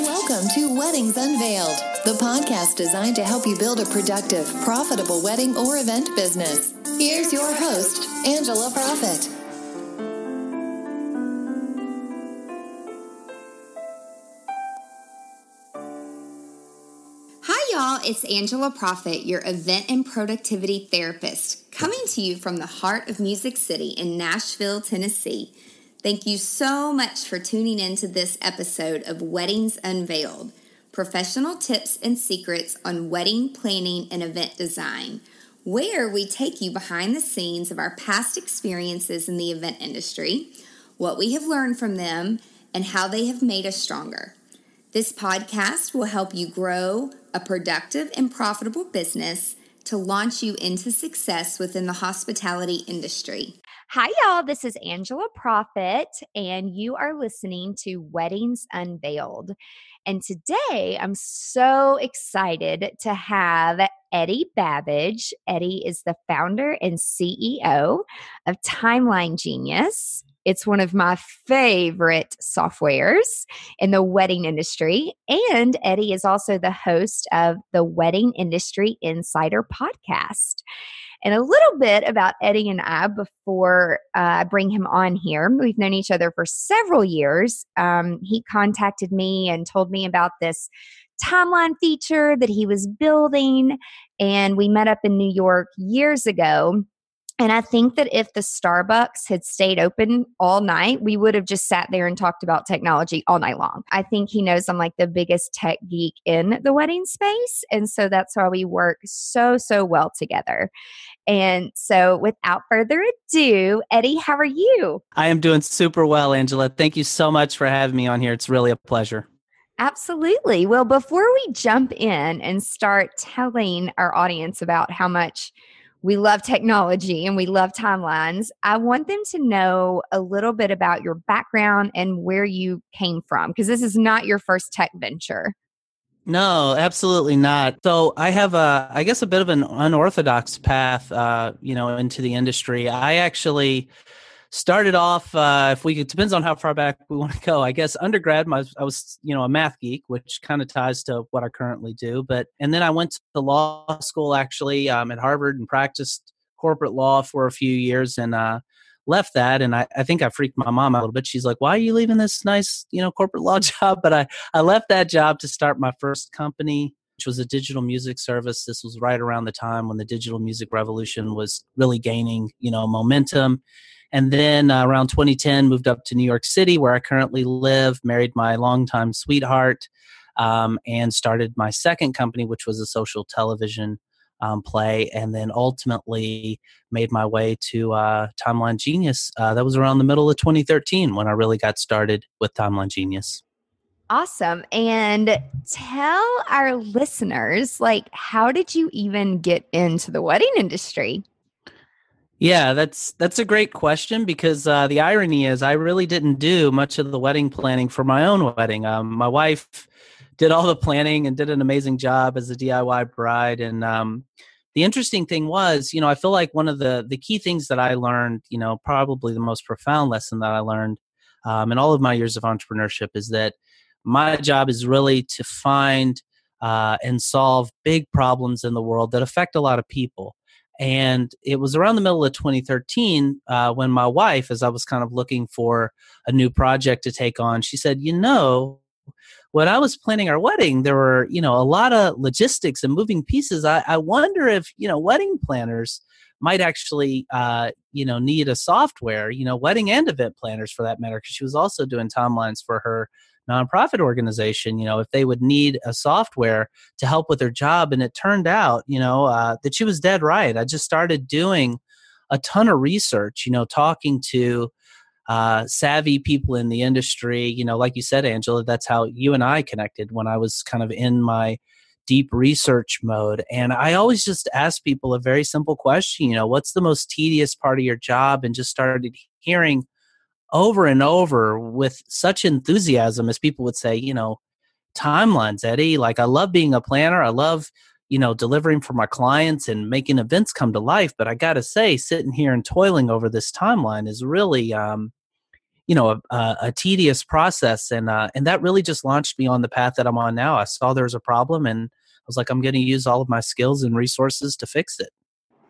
Welcome to Weddings Unveiled, the podcast designed to help you build a productive, profitable wedding or event business. Here's your host, Angela Proffitt. Hi, y'all. It's Angela Proffitt, your event and productivity therapist, coming to you from the heart of Music City in Nashville, Tennessee. Thank you so much for tuning in to this episode of Weddings Unveiled professional tips and secrets on wedding planning and event design, where we take you behind the scenes of our past experiences in the event industry, what we have learned from them, and how they have made us stronger. This podcast will help you grow a productive and profitable business to launch you into success within the hospitality industry. Hi, y'all. This is Angela Proffitt, and you are listening to Weddings Unveiled. And today I'm so excited to have Eddie Babbage. Eddie is the founder and CEO of Timeline Genius. It's one of my favorite softwares in the wedding industry. And Eddie is also the host of the Wedding Industry Insider podcast and a little bit about Eddie and I before uh, I bring him on here. We've known each other for several years. Um, he contacted me and told me about this timeline feature that he was building, and we met up in New York years ago. And I think that if the Starbucks had stayed open all night, we would have just sat there and talked about technology all night long. I think he knows I'm like the biggest tech geek in the wedding space. And so that's why we work so, so well together. And so without further ado, Eddie, how are you? I am doing super well, Angela. Thank you so much for having me on here. It's really a pleasure. Absolutely. Well, before we jump in and start telling our audience about how much we love technology and we love timelines. I want them to know a little bit about your background and where you came from because this is not your first tech venture. No, absolutely not. So I have a, I guess, a bit of an unorthodox path, uh, you know, into the industry. I actually started off uh, if we could depends on how far back we want to go i guess undergrad my, i was you know a math geek which kind of ties to what i currently do but and then i went to the law school actually um, at harvard and practiced corporate law for a few years and uh, left that and I, I think i freaked my mom out a little bit. She's like why are you leaving this nice you know corporate law job? But i i left that job to start my first company which was a digital music service this was right around the time when the digital music revolution was really gaining you know momentum and then uh, around 2010, moved up to New York City, where I currently live, married my longtime sweetheart, um, and started my second company, which was a social television um, play. And then ultimately made my way to uh, Timeline Genius. Uh, that was around the middle of 2013 when I really got started with Timeline Genius. Awesome. And tell our listeners, like, how did you even get into the wedding industry? Yeah, that's that's a great question because uh, the irony is I really didn't do much of the wedding planning for my own wedding. Um, my wife did all the planning and did an amazing job as a DIY bride. And um, the interesting thing was, you know, I feel like one of the the key things that I learned, you know, probably the most profound lesson that I learned um, in all of my years of entrepreneurship is that my job is really to find uh, and solve big problems in the world that affect a lot of people. And it was around the middle of 2013 uh, when my wife, as I was kind of looking for a new project to take on, she said, You know, when I was planning our wedding, there were, you know, a lot of logistics and moving pieces. I, I wonder if, you know, wedding planners might actually, uh, you know, need a software, you know, wedding and event planners for that matter, because she was also doing timelines for her nonprofit organization, you know, if they would need a software to help with their job. And it turned out, you know, uh, that she was dead right. I just started doing a ton of research, you know, talking to uh, savvy people in the industry. You know, like you said, Angela, that's how you and I connected when I was kind of in my deep research mode. And I always just ask people a very simple question, you know, what's the most tedious part of your job? And just started hearing over and over with such enthusiasm as people would say, you know, timelines, Eddie. Like I love being a planner. I love, you know, delivering for my clients and making events come to life. But I got to say, sitting here and toiling over this timeline is really, um, you know a, a, tedious process and uh, and that really just launched me on the path that i'm on now i saw there was a problem and i was like i'm going to use all of my skills and resources to fix it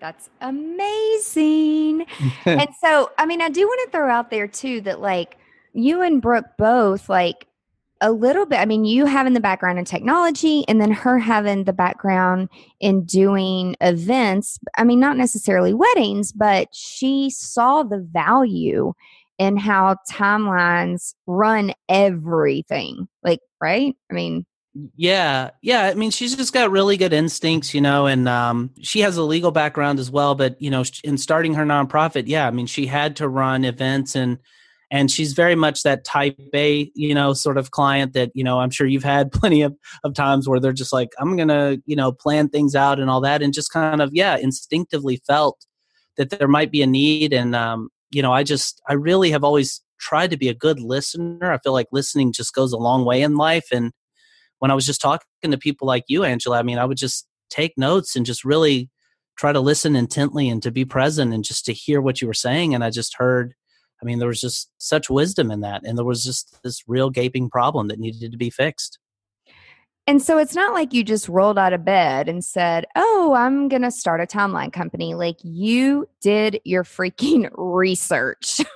that's amazing and so i mean i do want to throw out there too that like you and brooke both like a little bit. I mean, you having the background in technology and then her having the background in doing events. I mean, not necessarily weddings, but she saw the value in how timelines run everything. Like, right? I mean, yeah, yeah. I mean, she's just got really good instincts, you know, and um, she has a legal background as well. But you know, in starting her nonprofit, yeah, I mean, she had to run events and and she's very much that type A, you know, sort of client that, you know, I'm sure you've had plenty of, of times where they're just like, I'm to, you know, plan things out and all that. And just kind of, yeah, instinctively felt that there might be a need. And, um, you know, I just, I really have always tried to be a good listener. I feel like listening just goes a long way in life. And when I was just talking to people like you, Angela, I mean, I would just take notes and just really try to listen intently and to be present and just to hear what you were saying. And I just heard, I mean, there was just such wisdom in that. And there was just this real gaping problem that needed to be fixed. And so it's not like you just rolled out of bed and said, Oh, I'm going to start a timeline company. Like you did your freaking research.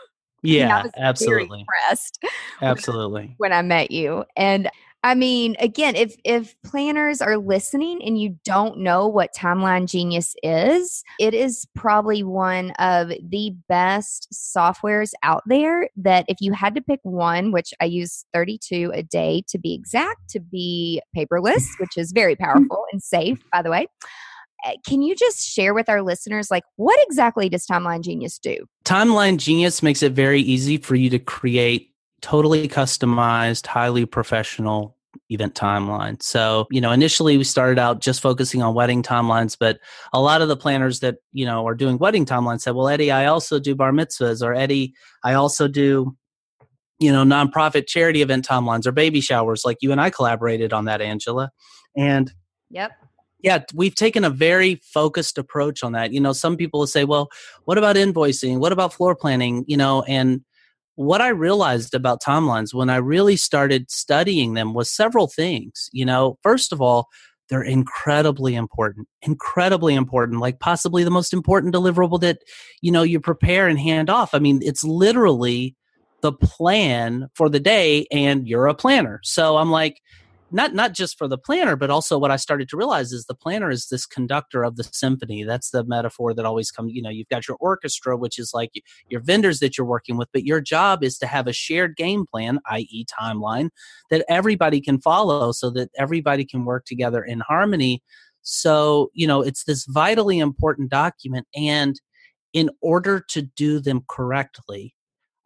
Yeah, absolutely. impressed. Absolutely. When I met you. And I mean, again, if if planners are listening and you don't know what Timeline Genius is, it is probably one of the best softwares out there that if you had to pick one, which I use 32 a day to be exact, to be paperless, which is very powerful and safe, by the way. Eh, can you just share with our listeners like what exactly does Timeline Genius do? Timeline Genius makes it very easy for you to create totally customized, highly professional event timeline. So, you know, initially we started out just focusing on wedding timelines, but a lot of the planners that, you know, are doing wedding timelines said, well, Eddie, I also do bar mitzvahs, or Eddie, I also do, you know, nonprofit charity event timelines or baby showers. Like you and I collaborated on that, Angela. And, yep. Yeah, we've taken a very focused approach on that. You know, some people will say, well, what about invoicing? What about floor planning? You know, and what I realized about timelines when I really started studying them was several things. You know, first of all, they're incredibly important, incredibly important, like possibly the most important deliverable that, you know, you prepare and hand off. I mean, it's literally the plan for the day and you're a planner. So I'm like, not not just for the planner but also what i started to realize is the planner is this conductor of the symphony. That's the metaphor that always comes you know you've got your orchestra which is like your vendors that you're working with but your job is to have a shared game plan i.e timeline that everybody can follow so that everybody can work together in harmony. So you know it's this vitally important document and in order to do them correctly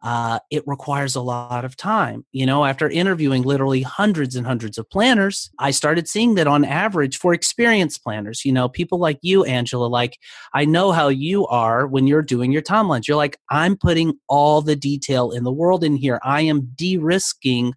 uh, it requires a lot of time. You know, after interviewing literally hundreds and hundreds of planners, I started seeing that on average for experienced planners, you know, people like you, Angela, like I know how you are when you're doing your timelines. You're like, I'm putting all the detail in the world in here. I am de risking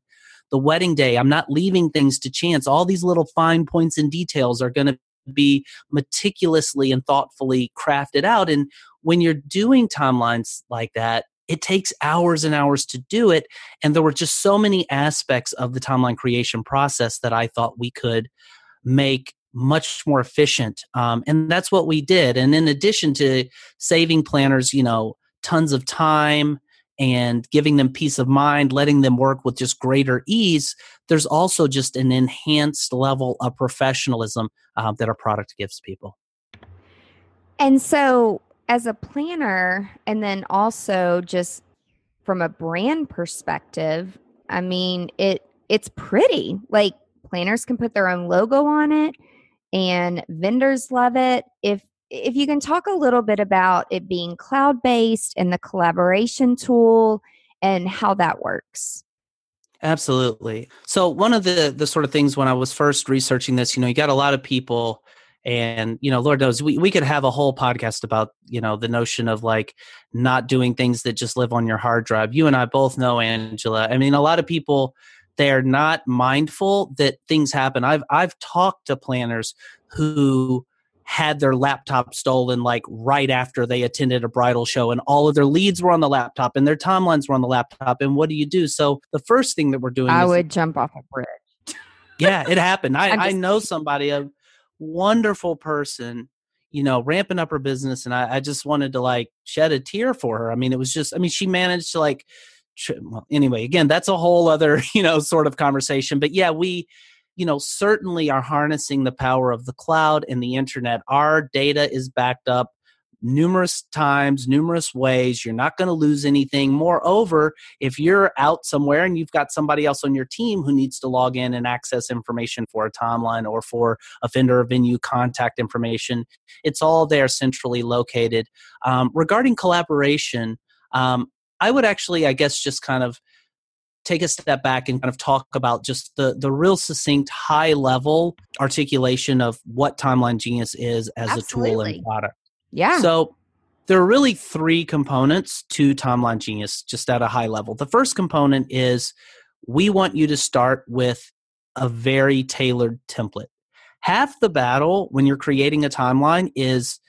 the wedding day. I'm not leaving things to chance. All these little fine points and details are going to be meticulously and thoughtfully crafted out. And when you're doing timelines like that, it takes hours and hours to do it. And there were just so many aspects of the timeline creation process that I thought we could make much more efficient. Um, and that's what we did. And in addition to saving planners, you know, tons of time and giving them peace of mind, letting them work with just greater ease, there's also just an enhanced level of professionalism uh, that our product gives people. And so as a planner and then also just from a brand perspective i mean it it's pretty. Like planners can put their own logo on it and vendors love it. If if you can talk a little bit about it being cloud based and the collaboration tool and how that works. Absolutely. So one of the the sort of things when i was first researching this you know you got a lot of people and you know lord knows we, we could have a whole podcast about you know the notion of like not doing things that just live on your hard drive. You and i both know angela i mean a lot of people they're not mindful that things happen. I've i've talked to planners who had their laptop stolen like right after they attended a bridal show and all of their leads were on the laptop and their timelines were on the laptop and what do you do? So the first thing that we're doing i would jump off a bridge. Yeah it happened. I, I know somebody a wonderful person you know ramping up her business and I, I just wanted to like shed a tear for her i mean it was just i mean she managed to like well, anyway again that's a whole other you know sort of conversation but yeah we you know, certainly are harnessing the power of the cloud and the internet. Our data is backed up numerous times, numerous ways. You're not going to lose anything. Moreover, if you're out somewhere and you've got somebody else on your team who needs to log in and access information for a timeline or for a vendor or venue contact information, it's all there centrally located. Um, regarding collaboration, um, I would actually, I guess, just kind of take a step back and kind of talk about just the the real succinct high level articulation of what timeline genius is as Absolutely. a tool and product yeah so there are really three components to timeline genius just at a high level the first component is we want you to start with a very tailored template half the battle when you're creating a timeline is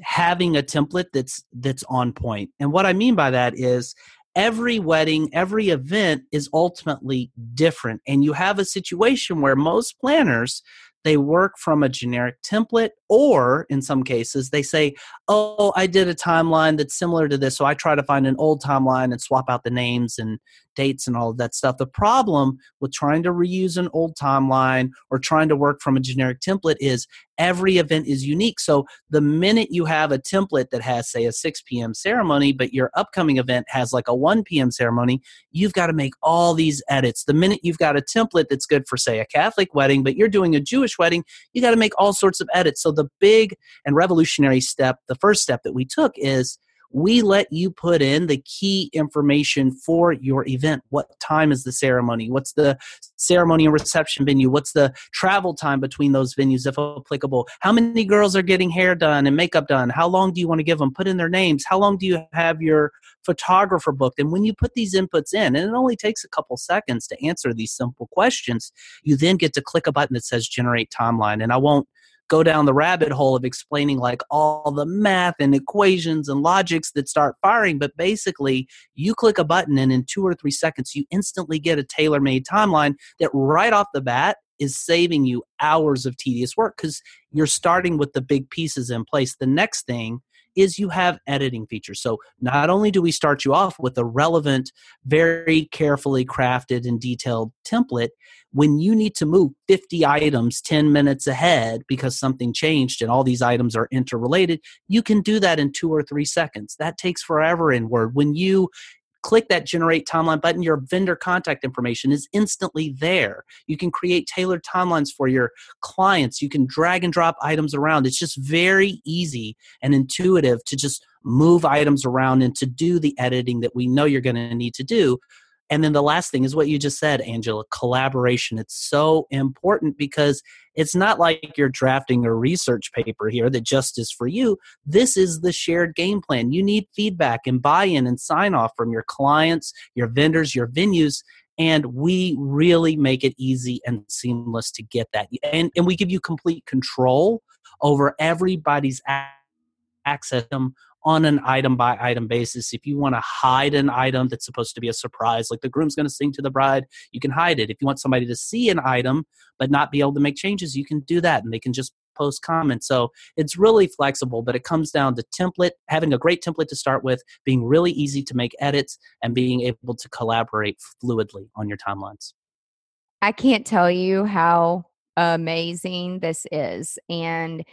having a template that's that's on point. and what i mean by that is every wedding, every event is ultimately different. And you have a situation where most planners they work from a generic template, or in some cases, they say, Oh, I did a timeline that's similar to this. So I try to find an old timeline and swap out the names and dates and all of that stuff. The problem with trying to reuse an old timeline or trying to work from a generic template is every event is unique. So the minute you have a template that has, say, a 6 p.m. ceremony, but your upcoming event has like a 1 p.m. ceremony, you've got to make all these edits. The minute you've got a template that's good for, say, a Catholic wedding, but you're doing a Jewish wedding, you got to make all sorts of edits. So the big and revolutionary step, the first step that we took is we let you put in the key information for your event. What time is the ceremony? What's the ceremony and reception venue? What's the travel time between those venues, if applicable? How many girls are getting hair done and makeup done? How long do you want to give them? Put in their names. How long do you have your photographer booked? And when you put these inputs in, and it only takes a couple seconds to answer these simple questions, you then get to click a button that says generate timeline. And I won't go down the rabbit hole of explaining like all the math and equations and logics that start firing. But basically, you click a button and in two or three seconds, you instantly get a tailor made timeline that right off the bat is saving you hours of tedious work because you're starting with the big pieces in place. The next thing is you have editing features. So not only do we start you off with a relevant, very carefully crafted and detailed template, when you need to move 50 items 10 minutes ahead because something changed and all these items are interrelated, you can do that in two or three seconds. That takes forever in Word. When you click that generate timeline button, your vendor contact information is instantly there. You can create tailored timelines for your clients. You can drag and drop items around. It's just very easy and intuitive to just move items around and to do the editing that we know you're going to need to do and then the last thing is what you just said, Angela collaboration. It's so important because it's not like you're drafting a research paper here that just is for you. This is the shared game plan. You need feedback and buy in and sign off from your clients, your vendors, your venues. And we really make it easy and seamless to get that. And, and we give you complete control over everybody's access on an item by item basis. If you want to hide an item that's supposed to be a surprise, like the groom's going to sing to the bride, you can hide it. If you want somebody to see an item but not be able to make changes, you can do that and they can just post comments. So it's really flexible, but it comes down to template, having a great template to start with, being really easy to make edits, and being able to collaborate fluidly on your timelines. I can't tell you how amazing this is. And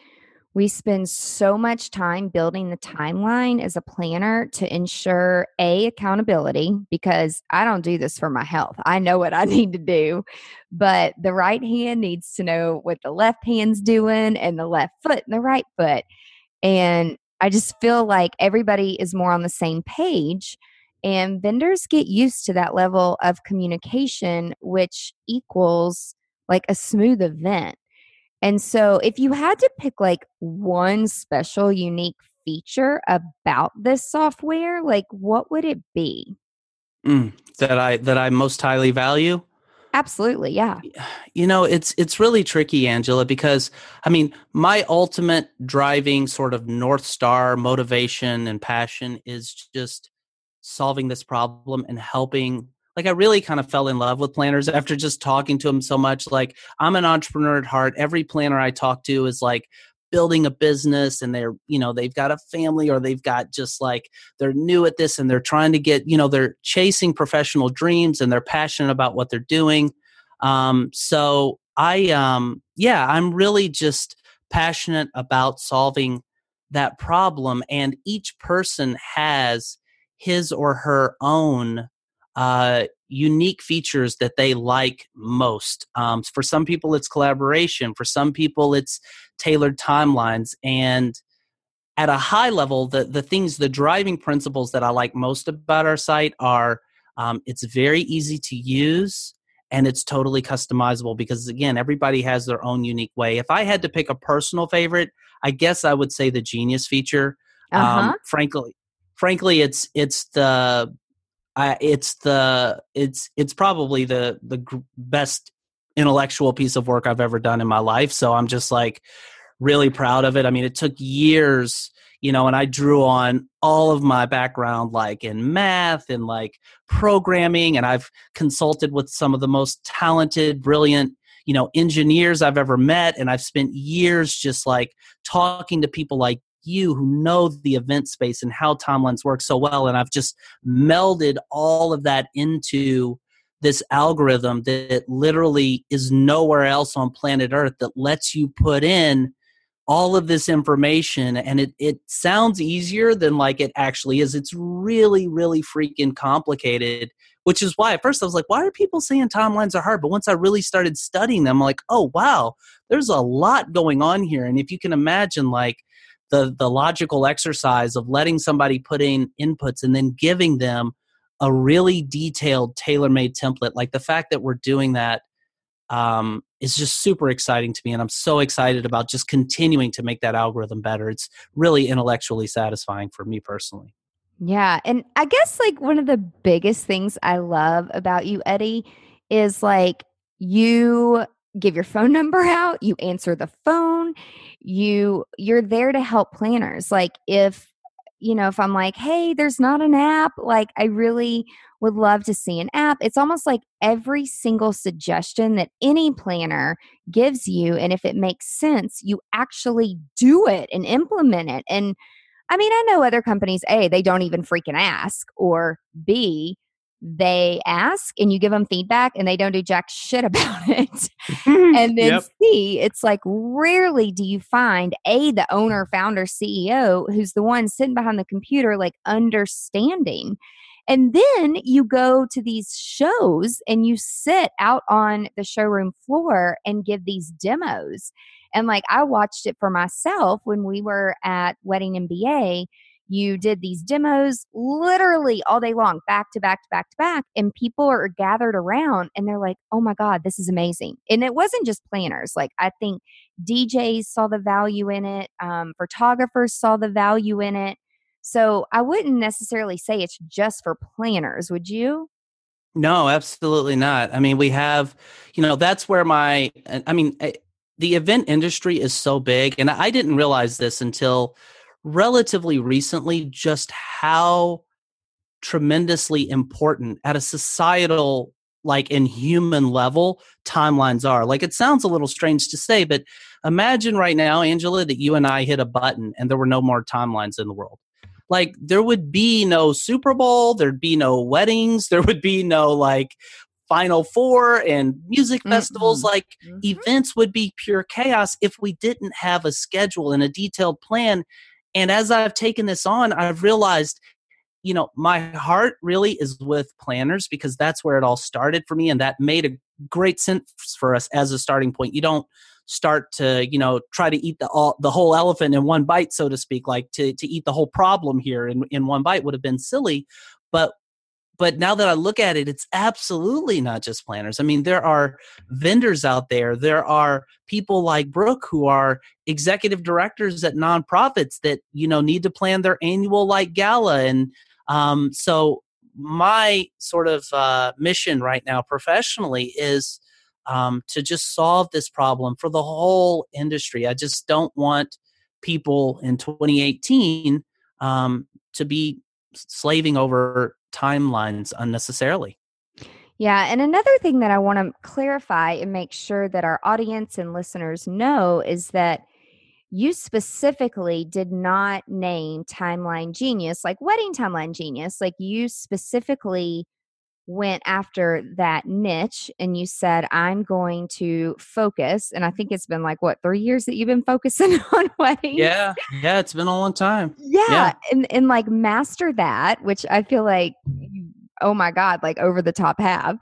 we spend so much time building the timeline as a planner to ensure a accountability because I don't do this for my health. I know what I need to do, but the right hand needs to know what the left hand's doing and the left foot and the right foot. And I just feel like everybody is more on the same page and vendors get used to that level of communication which equals like a smooth event and so, if you had to pick like one special, unique feature about this software, like what would it be? Mm, that I that I most highly value. Absolutely, yeah. You know, it's it's really tricky, Angela, because I mean, my ultimate driving sort of north star motivation and passion is just solving this problem and helping like I really kind of fell in love with planners after just talking to them so much. Like I'm an entrepreneur at heart. Every planner I talk to is like building a business and they're, you know, they've got a family or they've got just like they're new at this and they're trying to get, you know, they're chasing professional dreams and they're passionate about what they're doing. Um, so I um yeah, I'm really just passionate about solving that problem and each person has his or her own uh, unique features that they like most. Um, for some people, it's collaboration. For some people, it's tailored timelines. And at a high level, the the things, the driving principles that I like most about our site are um, it's very easy to use and it's totally customizable because again everybody has their own unique way if i had to pick a personal favorite i guess i would say the genius feature uh-huh. um, frankly frankly it's it's the uh, it's the it's it's probably the the best intellectual piece of work I've ever done in my life. So I'm just like really proud of it. I mean, it took years, you know, and I drew on all of my background, like in math and like programming, and I've consulted with some of the most talented, brilliant, you know, engineers I've ever met, and I've spent years just like talking to people like you who know the event space and how timelines work so well. And I've just melded all of that into this algorithm that literally is nowhere else on planet Earth that lets you put in all of this information and it, it sounds easier than like it actually is. It's really, really freaking complicated, which is why at first I was like, why are people saying timelines are hard? But once I really started studying them, I'm like, oh wow, there's a lot going on here. And if you can imagine like the the logical exercise of letting somebody put in inputs and then giving them a really detailed tailor-made template. Like the fact that we're doing that um, is just super exciting to me and i'm so excited about just continuing to make that algorithm better. It's really intellectually satisfying for me personally. Yeah and i guess like one of the biggest things i love about you eddie is like you give your phone number out, you answer the phone, you you're there to help planners. Like if you know, if I'm like, "Hey, there's not an app," like I really would love to see an app. It's almost like every single suggestion that any planner gives you and if it makes sense, you actually do it and implement it. And I mean, I know other companies, A, they don't even freaking ask, or B, they ask and you give them feedback and they don't do jack shit about it. Mm-hmm. and then yep. C, it's like rarely do you find A, the owner, founder, CEO, who's the one sitting behind the computer, like understanding. And then you go to these shows and you sit out on the showroom floor and give these demos. And like I watched it for myself when we were at Wedding MBA you did these demos literally all day long, back to back to back to back, and people are gathered around and they're like, oh my God, this is amazing. And it wasn't just planners. Like, I think DJs saw the value in it, um, photographers saw the value in it. So I wouldn't necessarily say it's just for planners, would you? No, absolutely not. I mean, we have, you know, that's where my, I mean, eh, the event industry is so big, and I didn't realize this until relatively recently just how tremendously important at a societal like in human level timelines are like it sounds a little strange to say but imagine right now angela that you and i hit a button and there were no more timelines in the world like there would be no super bowl there'd be no weddings there would be no like final four and music festivals mm-hmm. like mm-hmm. events would be pure chaos if we didn't have a schedule and a detailed plan and as I've taken this on, I've realized, you know, my heart really is with planners because that's where it all started for me. And that made a great sense for us as a starting point. You don't start to, you know, try to eat the all, the whole elephant in one bite, so to speak, like to, to eat the whole problem here in, in one bite would have been silly. But but now that I look at it, it's absolutely not just planners. I mean, there are vendors out there. There are people like Brooke who are executive directors at nonprofits that you know need to plan their annual like gala, and um, so my sort of uh, mission right now professionally is um, to just solve this problem for the whole industry. I just don't want people in 2018 um, to be slaving over timelines unnecessarily. Yeah. And another thing that I want to clarify and make sure that our audience and listeners know is that you specifically did not name Timeline Genius like Wedding Timeline Genius. Like you specifically went after that niche and you said, I'm going to focus. And I think it's been like, what, three years that you've been focusing on weddings? Yeah. Yeah. It's been a long time. Yeah. yeah. And, and like master that, which I feel like, oh my God, like over the top have.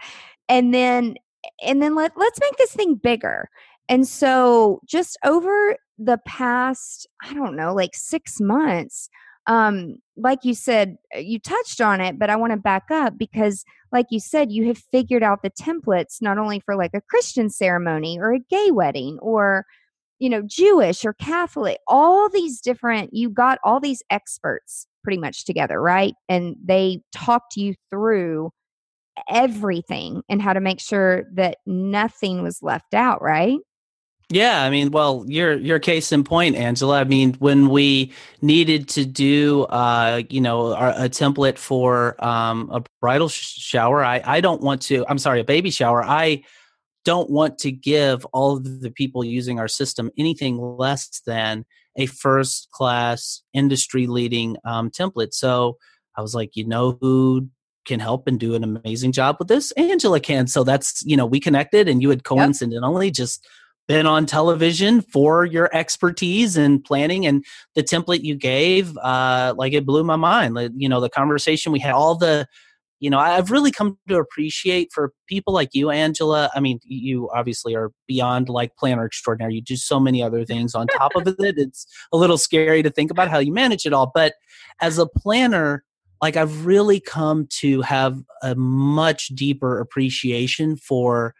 And then, and then let, let's make this thing bigger. And so just over the past, I don't know, like six months, um, like you said, uh, you touched on it, but I want to back up because, like you said, you have figured out the templates not only for like a Christian ceremony or a gay wedding or, you know, Jewish or Catholic, all these different, you got all these experts pretty much together, right? And they talked you through everything and how to make sure that nothing was left out, right? Yeah, I mean, well, your your case in point, Angela. I mean, when we needed to do, uh, you know, our, a template for um, a bridal sh- shower, I I don't want to. I'm sorry, a baby shower. I don't want to give all of the people using our system anything less than a first class industry leading um, template. So I was like, you know, who can help and do an amazing job with this? Angela can. So that's you know, we connected, and you had coincidentally yep. just been on television for your expertise in planning and the template you gave uh, like it blew my mind. Like, you know the conversation we had all the you know i've really come to appreciate for people like you angela i mean you obviously are beyond like planner extraordinary. You do so many other things on top of it. It's a little scary to think about how you manage it all but as a planner like i've really come to have a much deeper appreciation for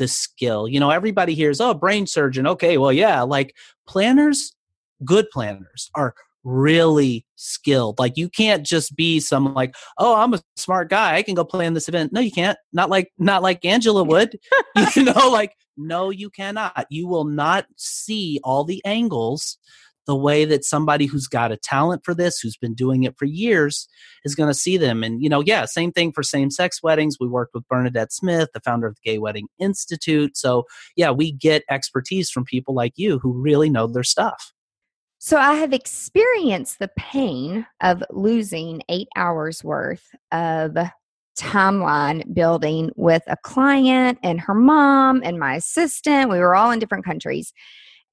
the skill. You know, everybody hears, oh, brain surgeon. Okay, well, yeah, like planners, good planners are really skilled. Like you can't just be some like, oh, I'm a smart guy. I can go plan this event. No, you can't. Not like not like Angela would. you know, like no, you cannot. You will not see all the angles the way that somebody who's got a talent for this, who's been doing it for years, is going to see them. And, you know, yeah, same thing for same sex weddings. We worked with Bernadette Smith, the founder of the Gay Wedding Institute. So, yeah, we get expertise from people like you who really know their stuff. So, I have experienced the pain of losing eight hours worth of timeline building with a client and her mom and my assistant. We were all in different countries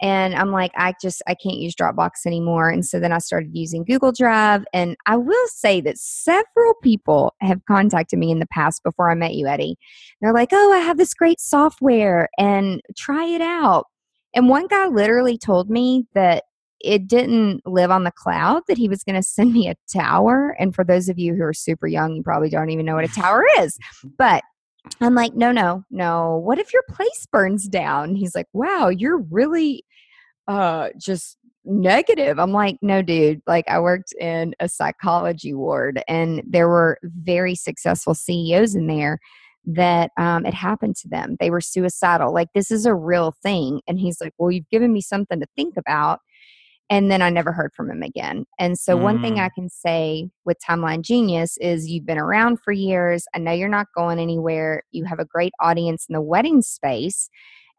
and i'm like i just i can't use dropbox anymore. And so then i started using google drive. And i will say that several people have contacted me in the past before i met you eddie. They're like oh i have this great software and try it out. And one guy literally told me that it didn't live on the cloud that he was going to send me a tower. And for those of you who are super young you probably don't even know what a tower is. But I'm like, no, no, no. What if your place burns down? He's like, wow, you're really uh just negative. I'm like, no, dude. Like, I worked in a psychology ward, and there were very successful CEOs in there that um, it happened to them. They were suicidal. Like, this is a real thing. And he's like, well, you've given me something to think about and then I never heard from him again. And so, mm. one thing I mm. can say with Timeline Genius is you've been around for years. I know you're not going anywhere. You have a great audience in the wedding space.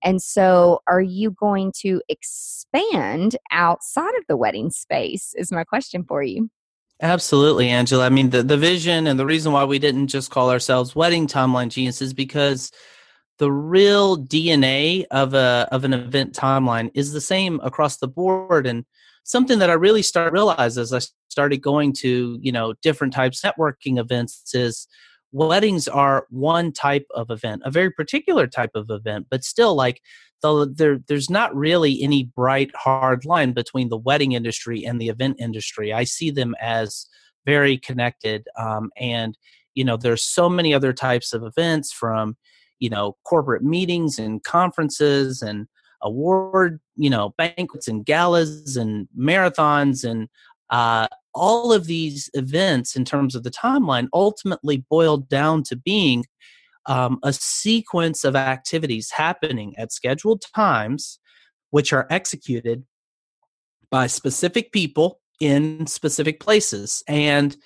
And so, are you going to expand outside of the wedding space? Is my question for you. Absolutely, Angela. I mean, the, the vision and the reason why we didn't just call ourselves Wedding Timeline Genius is because the real DNA of a of an event timeline is the same across the board and something that I really start realize as I started going to, you know, different types networking events is weddings are one type of event, a very particular type of event, but still like the, there there's not really any bright hard line between the wedding industry and the event industry. I see them as very connected um, and you know there's so many other types of events from you know corporate meetings and conferences and award you know banquets and galas and marathons and uh, all of these events in terms of the timeline ultimately boiled down to being um, a sequence of activities happening at scheduled times, which are executed by specific people in specific places. And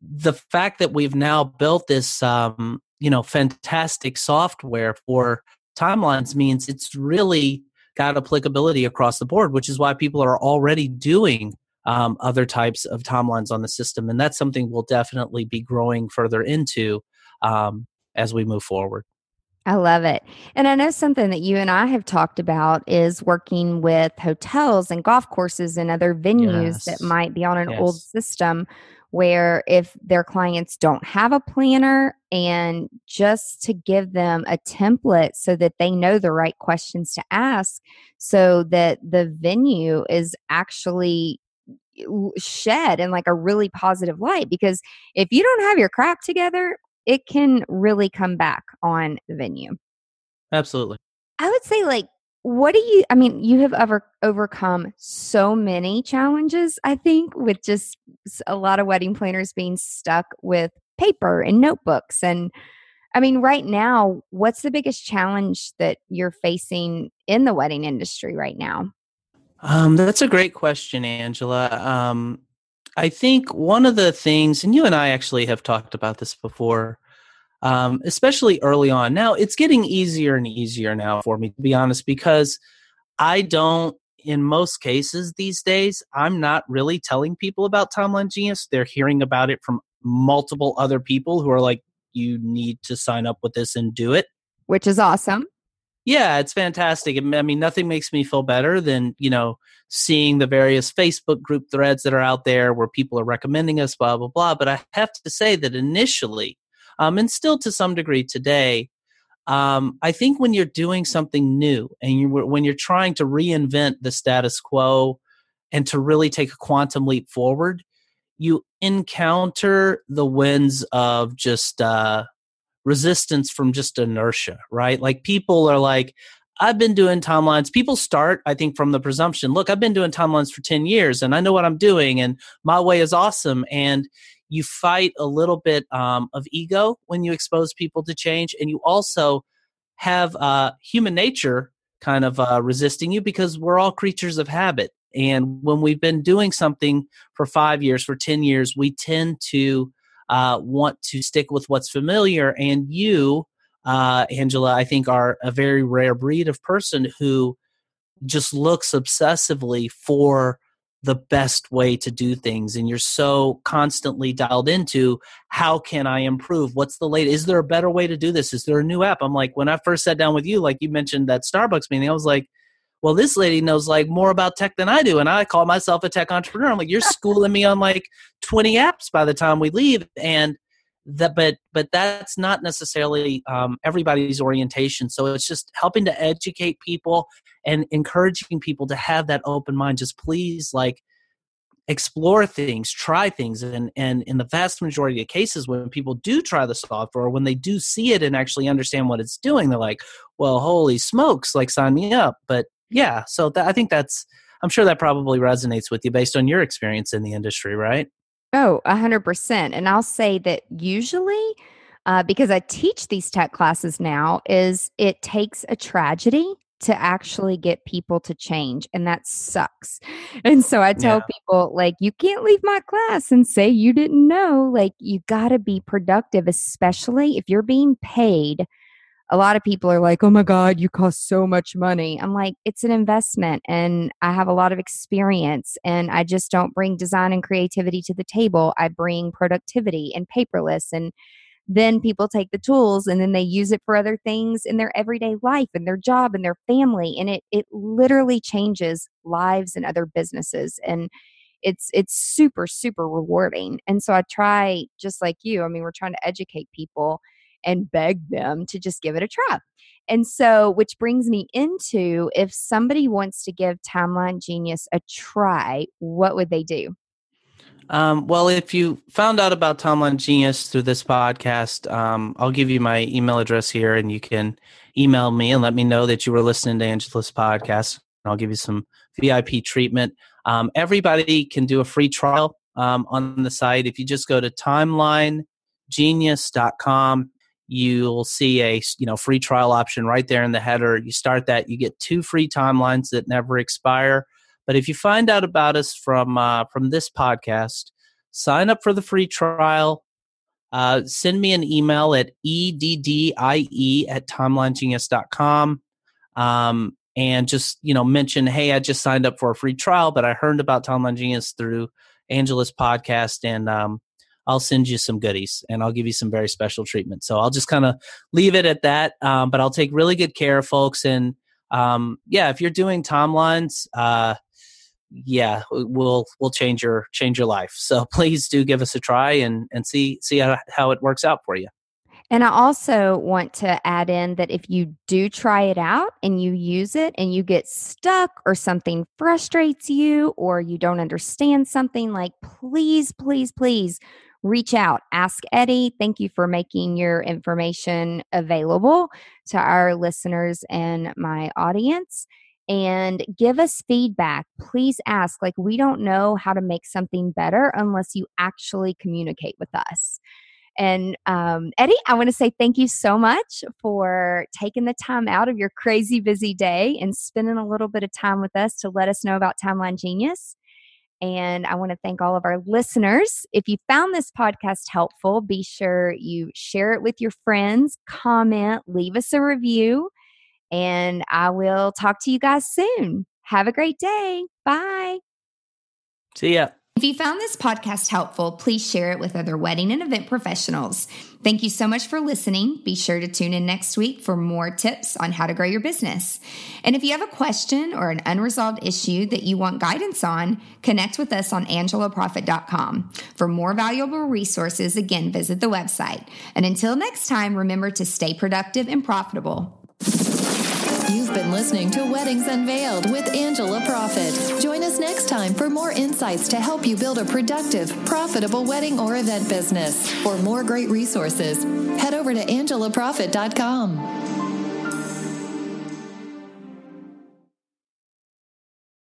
the fact that we've now built this, um, you know, fantastic software for timelines means it's really got applicability across the board, which is why people are already doing um, other types of timelines on the system. And that's something we'll definitely be growing further into um, as we move forward. I love it. And I know something that you and I have talked about is working with hotels and golf courses and other venues yes. that might be on an yes. old system where if their clients don't have a planner and just to give them a template so that they know the right questions to ask so that the venue is actually eh, shed in like a really positive light because if you don't have your crap together it can really come back on the venue. Absolutely. I would say like what do you I mean you have ever overcome so many challenges I think with just a lot of wedding planners being stuck with paper and notebooks and I mean right now what's the biggest challenge that you're facing in the wedding industry right now? Um that's a great question Angela. Um I think one of the things, and you and I actually have talked about this before, um, especially early on. Now it's getting easier and easier now for me, to be honest, because I don't, in most cases these days, I'm not really telling people about Timeline Genius. They're hearing about it from multiple other people who are like, you need to sign up with this and do it. Which is awesome. Yeah, it's fantastic. I mean, nothing makes me feel better than, you know, seeing the various Facebook group threads that are out there where people are recommending us, blah, blah, blah. But I have to say that initially, um, and still to some degree today, um, I think when you're doing something new and you when you're trying to reinvent the status quo and to really take a quantum leap forward, you encounter the winds of just uh, resistance from just inertia, right? Like people are like, I've been doing timelines. People start, I think, from the presumption look, I've been doing timelines for 10 years and I know what I'm doing and my way is awesome. And you fight a little bit um, of ego when you expose people to change. And you also have uh, human nature kind of uh, resisting you because we're all creatures of habit. And when we've been doing something for five years, for 10 years, we tend to uh, want to stick with what's familiar. And you, uh, Angela, I think are a very rare breed of person who just looks obsessively for the best way to do things and you're so constantly dialed into how can i improve? What's the latest is there a better way to do this? Is there a new app? I'm like when i first sat down with you like you mentioned that starbucks meeting i was like well, this lady knows like more about tech than I do, and I call myself a tech entrepreneur. I'm like, you're schooling me on like 20 apps by the time we leave, and that, but but that's not necessarily um, everybody's orientation. So it's just helping to educate people and encouraging people to have that open mind. Just please, like explore things try things and and in the vast majority of cases when people do try the software when they do see it and actually understand what it's doing they're like well holy smokes like sign me up but yeah so th- i think that's i'm sure that probably resonates with you based on your experience in the industry right oh 100% and i'll say that usually uh, because i teach these tech classes now is it takes a tragedy to actually get people to change and that sucks and so i tell yeah. people like you can't leave my class and say you didn't know like you got to be productive especially if you're being paid a lot of people are like, oh my God, you cost so much money. I'm like, it's an investment and I have a lot of experience and I just don't bring design and creativity to the table. I bring productivity and paperless. And then people take the tools and then they use it for other things in their everyday life and their job and their family. And it, it literally changes lives and other businesses. And it's it's super super rewarding and so i try just like you i mean we're trying to educate people and beg them to just give it a try. And so, which brings me into if somebody wants to give Timeline Genius a try, what would they do? Um, well, if you found out about Timeline Genius through this podcast, um, I'll give you my email address here and you can email me and let me know that you were listening to Angela's podcast. And I'll give you some VIP treatment. Um, everybody can do a free trial um, on the site. If you just go to timelinegenius.com, you'll see a you know free trial option right there in the header. You start that, you get two free timelines that never expire. But if you find out about us from uh, from this podcast, sign up for the free trial. Uh, send me an email at eddie at timelinegenius.com um, and just you know mention, hey, I just signed up for a free trial, but I heard about Timeline Genius through Angela's podcast, and um, I'll send you some goodies and I'll give you some very special treatment. So I'll just kind of leave it at that. Um, but I'll take really good care of folks. And um, yeah, if you're doing timelines, uh, yeah, we'll we'll change your change your life. So please do give us a try and and see see how, how it works out for you. And I also want to add in that if you do try it out and you use it and you get stuck or something frustrates you or you don't understand something, like please, please, please reach out. Ask Eddie. Thank you for making your information available to our listeners and my audience. And give us feedback. Please ask. Like, we don't know how to make something better unless you actually communicate with us. And um, Eddie, I want to say thank you so much for taking the time out of your crazy busy day and spending a little bit of time with us to let us know about Timeline Genius. And I want to thank all of our listeners. If you found this podcast helpful, be sure you share it with your friends, comment, leave us a review, and I will talk to you guys soon. Have a great day. Bye. See ya. If you found this podcast helpful, please share it with other wedding and event professionals. Thank you so much for listening. Be sure to tune in next week for more tips on how to grow your business. And if you have a question or an unresolved issue that you want guidance on, connect with us on angelaproffitt.com. For more valuable resources, again, visit the website. And until next time, remember to stay productive and profitable. You've been listening to Weddings Unveiled with Angela Proffitt. Join us next time for more insights to help you build a productive, profitable wedding or event business. For more great resources, head over to angelaproffitt.com.